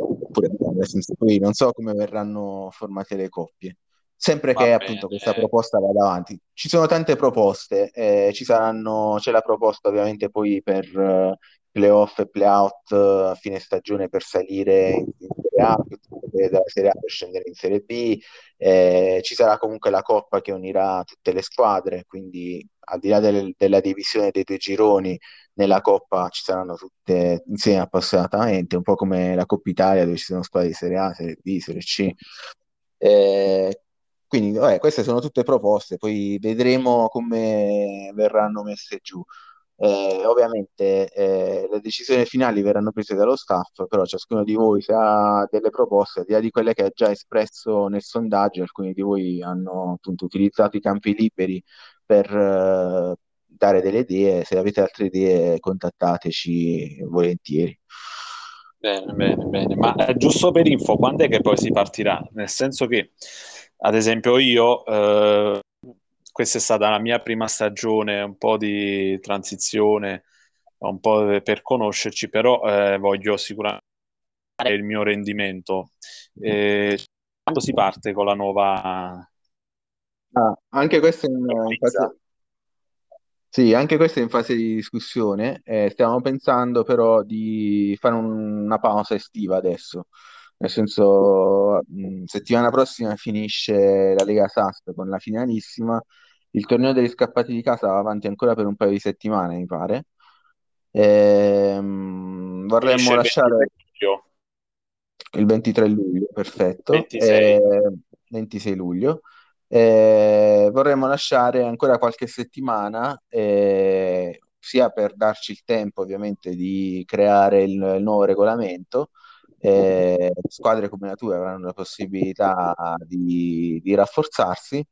oppure, senso, poi non so come verranno formate le coppie. Sempre che appunto questa proposta vada avanti. Ci sono tante proposte, eh, ci saranno, c'è la proposta ovviamente poi per uh, playoff e playout a fine stagione per salire in, in Serie A, dalla Serie A per scendere in Serie B. Eh, ci sarà comunque la Coppa che unirà tutte le squadre, quindi al di là del, della divisione dei due gironi, nella Coppa ci saranno tutte insieme appassionatamente, un po' come la Coppa Italia dove ci sono squadre di Serie A, Serie B, Serie C. Eh, quindi vabbè, queste sono tutte proposte, poi vedremo come verranno messe giù. Eh, ovviamente eh, le decisioni finali verranno prese dallo staff, però ciascuno di voi se ha delle proposte, al di là di quelle che ha già espresso nel sondaggio, alcuni di voi hanno appunto utilizzato i campi liberi per eh, dare delle idee, se avete altre idee contattateci volentieri. Bene, bene, bene, ma eh, giusto per info, quando è che poi si partirà? Nel senso che, ad esempio, io eh, questa è stata la mia prima stagione, un po' di transizione, un po' per conoscerci, però eh, voglio sicuramente il mio rendimento. Eh, quando si parte con la nuova... Ah, anche questo è in, in fase... Sì, anche questo è in fase di discussione. Eh, stiamo pensando però di fare un- una pausa estiva adesso. Nel senso, mh, settimana prossima finisce la Lega Sass con la finalissima il torneo degli scappati di casa va avanti ancora per un paio di settimane, mi pare. Ehm, vorremmo Finisce lasciare il 23 luglio, perfetto. 26. Eh, 26 luglio. Eh, vorremmo lasciare ancora qualche settimana, eh, sia per darci il tempo ovviamente di creare il, il nuovo regolamento, eh, squadre come la tua avranno la possibilità di, di rafforzarsi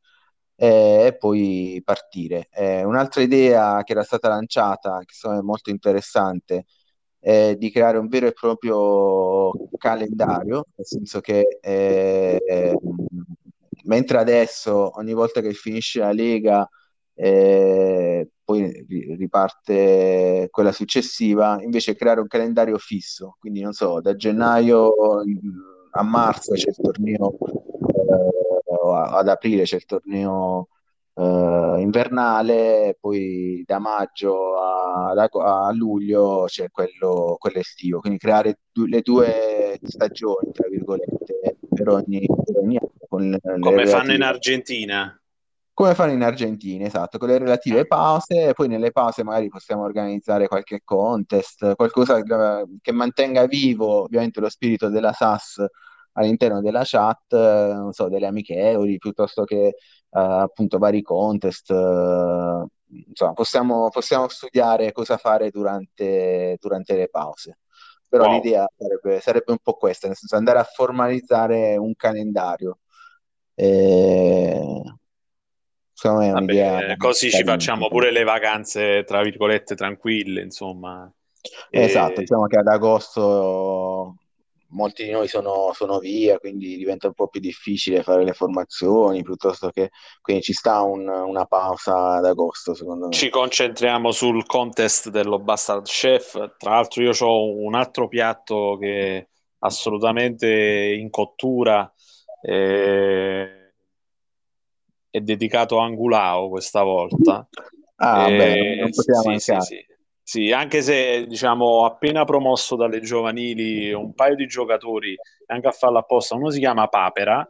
eh, e poi partire. Eh, un'altra idea che era stata lanciata, che è molto interessante, è di creare un vero e proprio calendario, nel senso che mentre adesso ogni volta che finisce la Lega poi riparte quella successiva, invece creare un calendario fisso, quindi non so, da gennaio a marzo c'è il torneo, eh, ad aprile c'è il torneo eh, invernale, poi da maggio a, a luglio c'è quello, quello, estivo, quindi creare du- le due stagioni, tra virgolette, per ogni, per ogni anno. Come fanno in Argentina come fanno in Argentina, esatto, con le relative pause, poi nelle pause magari possiamo organizzare qualche contest, qualcosa che mantenga vivo ovviamente lo spirito della SAS all'interno della chat, non so, delle amichevoli, piuttosto che uh, appunto vari contest. Uh, insomma, possiamo, possiamo, studiare cosa fare durante, durante le pause. Però wow. l'idea sarebbe, sarebbe, un po' questa, nel senso andare a formalizzare un calendario. E Secondo me è un'idea così ci facciamo pure le vacanze, tra virgolette, tranquille, insomma. Esatto, e... diciamo che ad agosto molti di noi sono, sono, via, quindi diventa un po' più difficile fare le formazioni, piuttosto che quindi ci sta un, una pausa ad agosto, secondo me. Ci concentriamo sul contest dello Bastard Chef. Tra l'altro, io ho un altro piatto che assolutamente in cottura. Eh è dedicato a Angulao questa volta. Ah, e, beh, non poteva sì, sì, sì, sì, anche se diciamo appena promosso dalle giovanili un paio di giocatori anche a farlo apposta, uno si chiama Papera,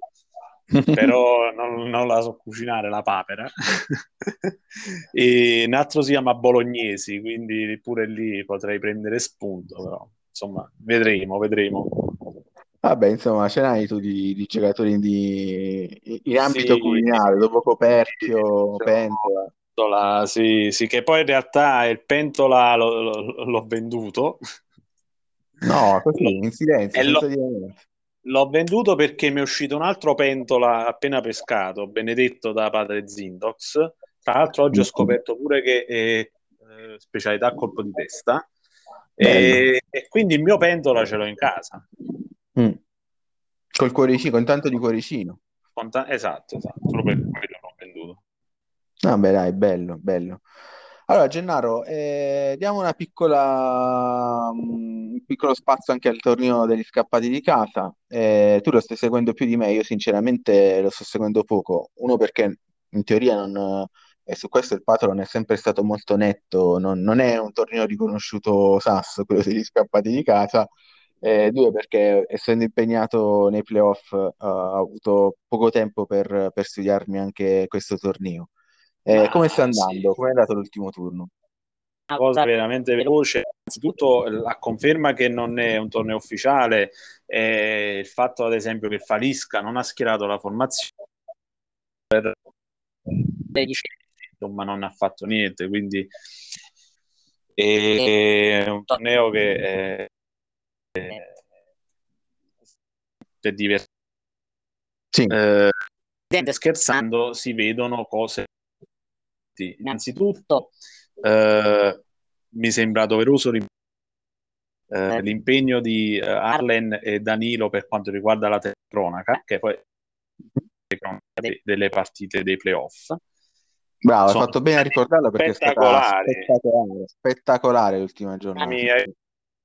però non, non, la so cucinare la papera e un altro si chiama Bolognesi, quindi pure lì potrei prendere spunto, però insomma vedremo, vedremo. Vabbè, insomma, ce n'hai tu di, di giocatori di, in ambito sì, culinario, dopo Coperchio, Pentola. Pentola. Sì, sì, che poi in realtà il Pentola lo, lo, l'ho venduto. No, così, in silenzio, l'ho, l'ho, venduto perché mi è uscito un altro Pentola appena pescato, benedetto da padre Zindox. Tra l'altro oggi ho scoperto pure che è eh, specialità colpo di testa. E, e, quindi il mio pentola ce l'ho in casa. Mm. Col cuoricino, con tanto di cuoricino. Ta- esatto, esatto, solo per quello l'ho venduto. Vabbè, dai, bello, bello. Allora, Gennaro, eh, diamo una piccola, mm, un piccolo spazio anche al torneo degli scappati di casa. Eh, tu lo stai seguendo più di me, io sinceramente lo sto seguendo poco. Uno perché in teoria non, e su questo il patron è sempre stato molto netto, non, non è un torneo riconosciuto SAS, quello degli scappati di casa, eh, due, perché essendo impegnato nei playoff uh, ho avuto poco tempo per, per, studiarmi anche questo torneo. Eh, come sta andando? Sì. Come è andato l'ultimo turno? Una cosa veramente veloce. Innanzitutto la conferma che non è un torneo ufficiale è il fatto, ad esempio, che Falisca non ha schierato la formazione per insomma non ha fatto niente quindi è un torneo che eh, è divertente. Sì. Eh, scherzando si vedono cose. Innanzitutto eh, mi sembra doveroso eh, eh. l'impegno di uh, Arlen e Danilo per quanto riguarda la cronaca, che poi de- delle partite dei playoff. Bravo, hai fatto bene a ricordarlo perché è stata spettacolare, spettacolare l'ultima giornata. Mi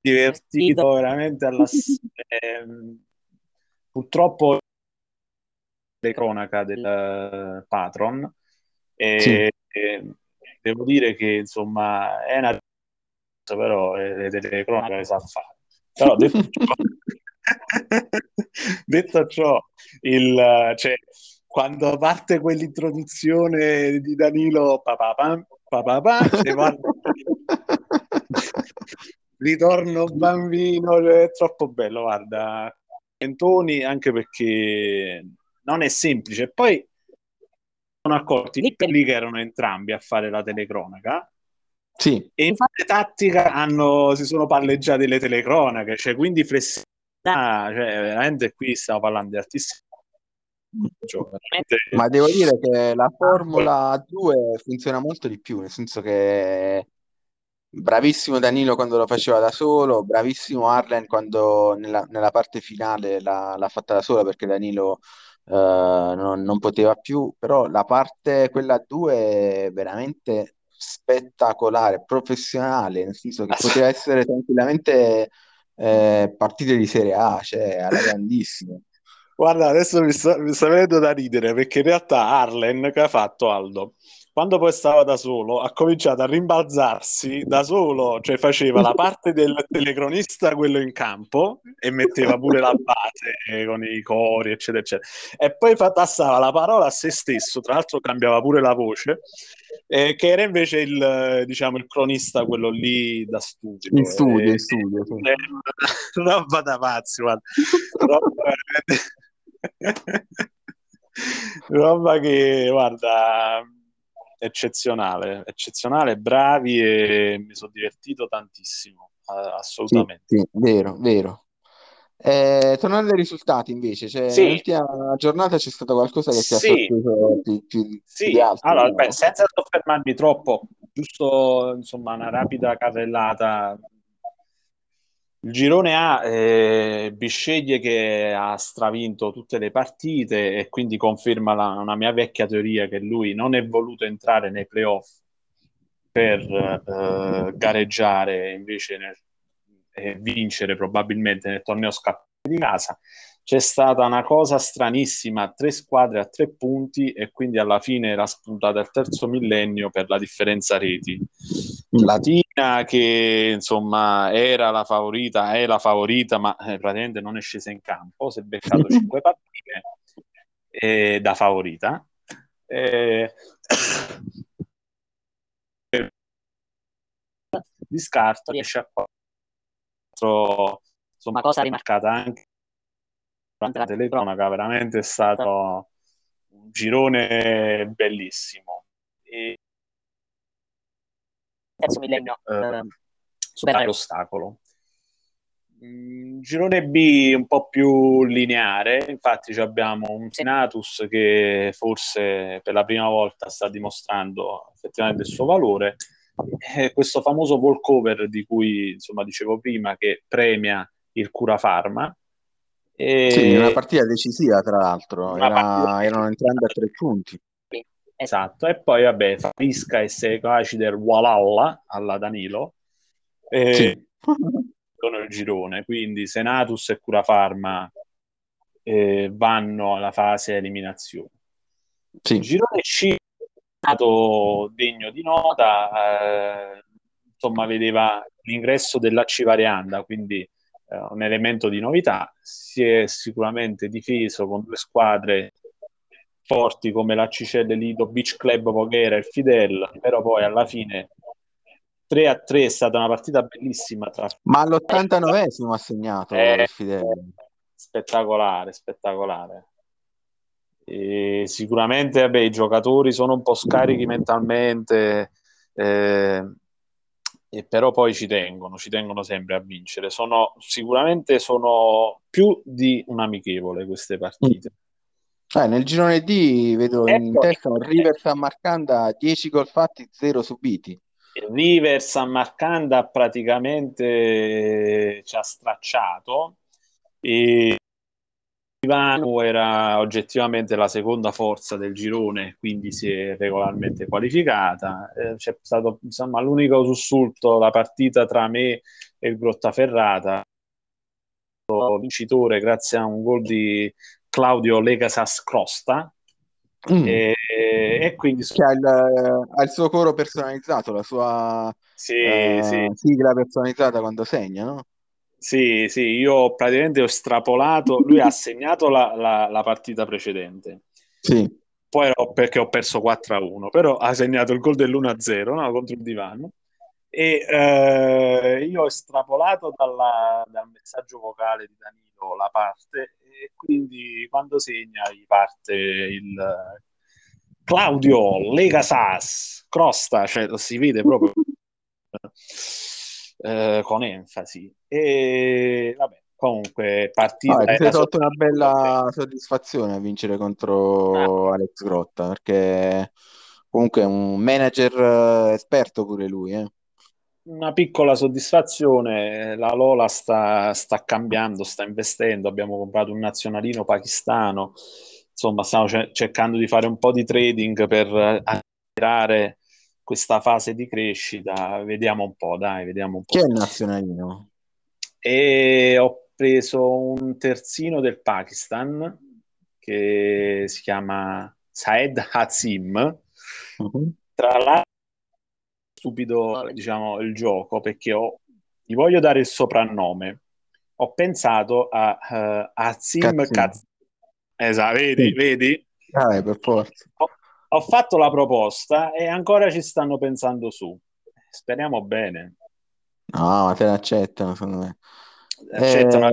divertito veramente alla... eh, purtroppo le cronaca del patron e, sì. e, devo dire che insomma è una però le, le cronache le sa fare però detto ciò, detto ciò il, cioè, quando parte quell'introduzione di Danilo papà papà ritorno bambino cioè, è troppo bello guarda Antoni anche perché non è semplice poi sono accorti lì lì che erano entrambi a fare la telecronaca. Sì. E in fase tattica hanno, si sono palleggiate le telecronache, cioè quindi flessibilità, cioè veramente qui stiamo parlando di altissimi ma devo dire che la Formula 2 funziona molto di più, nel senso che bravissimo Danilo quando lo faceva da solo, bravissimo Arlen quando nella, nella parte finale l'ha, l'ha, fatta da sola perché Danilo uh, non, non, poteva più, però la parte quella 2 è veramente spettacolare, professionale, nel senso che poteva essere tranquillamente eh, partite di Serie A, cioè alla grandissima. Guarda, adesso mi sta, mi sta venendo da ridere perché in realtà Arlen che ha fatto Aldo, quando poi stava da solo, ha cominciato a rimbalzarsi da solo, cioè faceva la parte del telecronista, quello in campo, e metteva pure la base con i cori, eccetera, eccetera. E poi passava la parola a se stesso, tra l'altro cambiava pure la voce, eh, che era invece il, diciamo, il cronista, quello lì da studio. In studio, in studio. Sì. Roba da pazzi, guarda. Roba roba che guarda eccezionale eccezionale bravi e mi sono divertito tantissimo assolutamente sì, sì, vero vero eh, tornando ai risultati invece cioè, sì. nell'ultima giornata c'è stato qualcosa che ti ha sorpreso più, più, sì. di altro allora, beh, senza soffermarmi troppo giusto insomma una rapida carrellata il girone A, eh, Bisceglie che ha stravinto tutte le partite e quindi conferma la, una mia vecchia teoria che lui non è voluto entrare nei playoff per eh, gareggiare invece nel, e vincere probabilmente nel torneo scappato di casa c'è stata una cosa stranissima, tre squadre a tre punti e quindi alla fine era spuntata il terzo millennio per la differenza reti. Latina che insomma era la favorita, è la favorita, ma eh, praticamente non è scesa in campo, si è beccato cinque partite eh, da favorita. Eh, di scarto riesce a insomma cosa rimarcata anche durante la telecronaca veramente è stato un girone bellissimo. E... Terzo millennio eh, superare l'ostacolo. Girone B un po' più lineare, infatti abbiamo un Senatus che forse per la prima volta sta dimostrando effettivamente il suo valore, e questo famoso walkover di cui insomma dicevo prima che premia il Cura Pharma, e... Sì, una partita decisiva, tra l'altro, Era, partita... erano entrambi a tre punti. Esatto, e poi vabbè, Farisca e Secaci del Walhalla alla Danilo e... sì. sono il girone, quindi Senatus e Curafarma eh, vanno alla fase eliminazione. Sì. Il girone C è stato degno di nota, eh, insomma vedeva l'ingresso dell'Aci Varianda, quindi eh, un elemento di novità. Si è sicuramente difeso con due squadre forti come la Cicelle Lido Beach Club Voghera e il Fidel, però poi alla fine 3 a 3 è stata una partita bellissima. Tra... Ma all'89esimo ha segnato eh, Fidel. Spettacolare, spettacolare. E sicuramente vabbè, i giocatori sono un po' scarichi mentalmente. Eh, e però poi ci tengono, ci tengono sempre a vincere. Sono, sicuramente sono più di un amichevole queste partite. Eh, nel girone D vedo ecco, in testa un River San Marcanda 10 gol fatti, 0 subiti. River San Marcanda praticamente ci ha stracciato e Ivano era oggettivamente la seconda forza del girone, quindi si è regolarmente qualificata. Eh, c'è stato insomma l'unico sussulto, la partita tra me e il Grottaferrata, vincitore grazie a un gol di Claudio Legasas Crosta. Mm. E, e, quindi che ha il, ha il, suo coro personalizzato, la sua sì, uh, sì. sigla personalizzata quando segna, no? Sì, sì, io praticamente ho estrapolato, lui ha segnato la, la, la partita precedente. Sì. Poi ho, perché ho perso 4-1, però ha segnato il gol dell'1-0 no? contro il divano. E eh, io ho estrapolato dalla, dal messaggio vocale di Danilo la parte e quindi quando segna gli parte il, Claudio Legasas, crosta, cioè si vede proprio eh, con enfasi. E vabbè, comunque partita... Ah, ti sei tolto una bella soddisfazione a vincere contro ah. Alex Grotta, perché comunque è un manager eh, esperto pure lui, eh una piccola soddisfazione, la Lola sta, sta, cambiando, sta investendo, abbiamo comprato un nazionalino pakistano, insomma stiamo c- cercando di fare un po' di trading per accelerare questa fase di crescita, vediamo un po', dai, vediamo un po'. Chi è il nazionalino? E ho preso un terzino del Pakistan che si chiama Saed Hazim, uh-huh. tra l'altro stupido, diciamo, il gioco perché ho, gli voglio dare il soprannome. Ho pensato a, uh, Sim Cazzo. Esatto, vedi, sì. vedi? Ah, per forza. Ho, ho, fatto la proposta e ancora ci stanno pensando su. Speriamo bene. No, ma te l'accettano, secondo me. Accettano eh...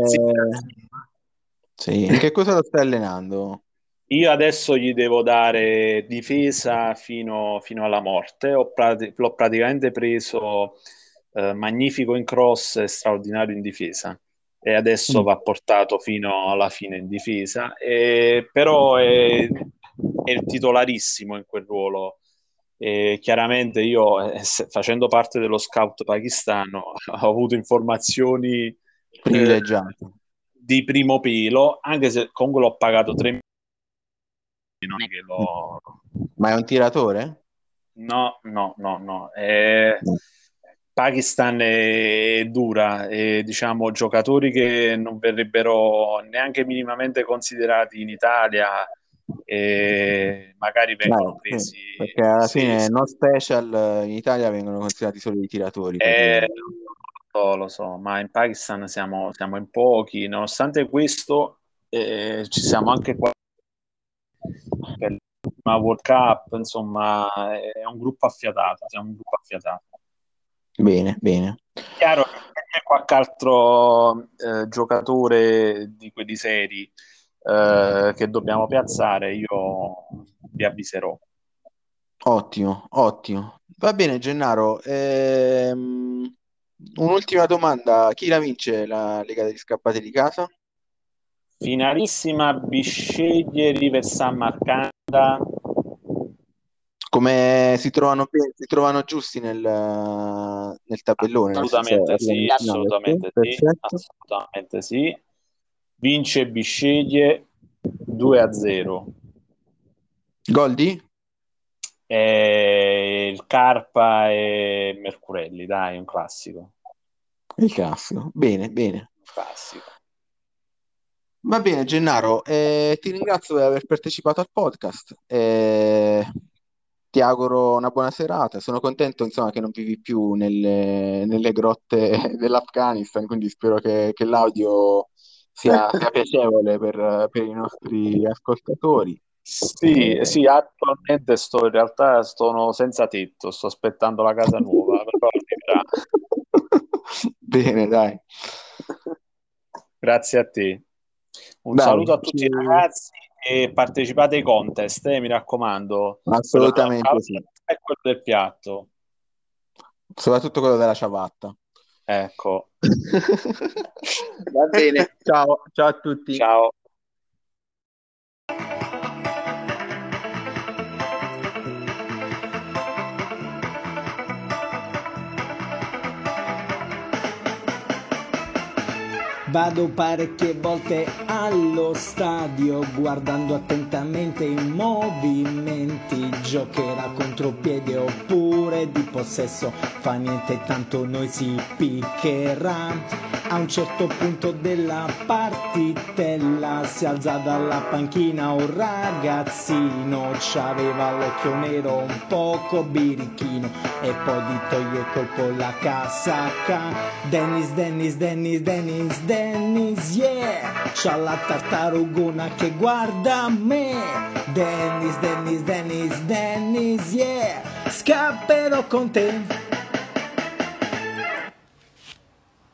Sì, che cosa lo stai allenando? Io adesso gli devo dare difesa fino, fino alla morte. Ho prati- l'ho praticamente preso eh, magnifico in cross e straordinario in difesa. E adesso mm. va portato fino alla fine in difesa. E, però è, è il titolarissimo in quel ruolo. E chiaramente io, eh, facendo parte dello scout pakistano, ho avuto informazioni privilegiate eh, di primo pelo, anche se comunque l'ho pagato 3 non è lo... Ma è un tiratore? No, no, no, no. È... Pakistan è dura e diciamo giocatori che non verrebbero neanche minimamente considerati in Italia e magari vengono no, presi perché alla sì, fine sì. non special in Italia vengono considerati solo i tiratori eh, lo, so, lo so ma in Pakistan siamo, siamo in pochi nonostante questo eh, ci siamo anche qua per la World Cup, insomma, è un gruppo affiatato, siamo un gruppo affiatato. Bene, bene. Chiaro che c'è qualche altro eh, giocatore di quelli seri eh, che dobbiamo piazzare, io vi avviserò. Ottimo, ottimo. Va bene, Gennaro. Ehm, un'ultima domanda: chi la vince la Lega degli Scappati di casa? Finalissima Bisceglie River San Marcanda. Come si trovano, si trovano giusti nel, nel tabellone? Assolutamente, sì, assolutamente, sì, assolutamente sì. Vince Bisceglie 2 a 0. Gol di? Eh, il Carpa e Mercurelli, dai, un classico. Il classico, bene, bene. Classico. Va bene, Gennaro, eh, ti ringrazio per aver partecipato al podcast. Eh, ti auguro una buona serata. Sono contento, insomma, che non vivi più nelle, nelle grotte dell'Afghanistan, quindi spero che, che l'audio sia, sia piacevole per, per, i nostri ascoltatori. Sì, eh, sì, attualmente sto in realtà sono senza tetto, sto aspettando la casa nuova, però Bene, dai. Grazie a te. Un Dai, saluto a tutti i ragazzi e partecipate ai contest, eh, mi raccomando. Assolutamente sì. E quello del piatto. Soprattutto quello della ciabatta. Ecco. Va bene, ciao, ciao a tutti. Ciao. Vado parecchie volte allo stadio guardando attentamente i movimenti, giocherà contropiede oppure di possesso, fa niente tanto noi si piccherà. A un certo punto della partitella si alza dalla panchina un ragazzino, c'aveva l'occhio nero un poco birichino e poi gli toglie colpo la casacca. Dennis, Dennis, Dennis, Dennis, Dennis, yeah! C'ha la tartarugona che guarda me. Dennis, Dennis, Dennis, Dennis, yeah! Scapperò con te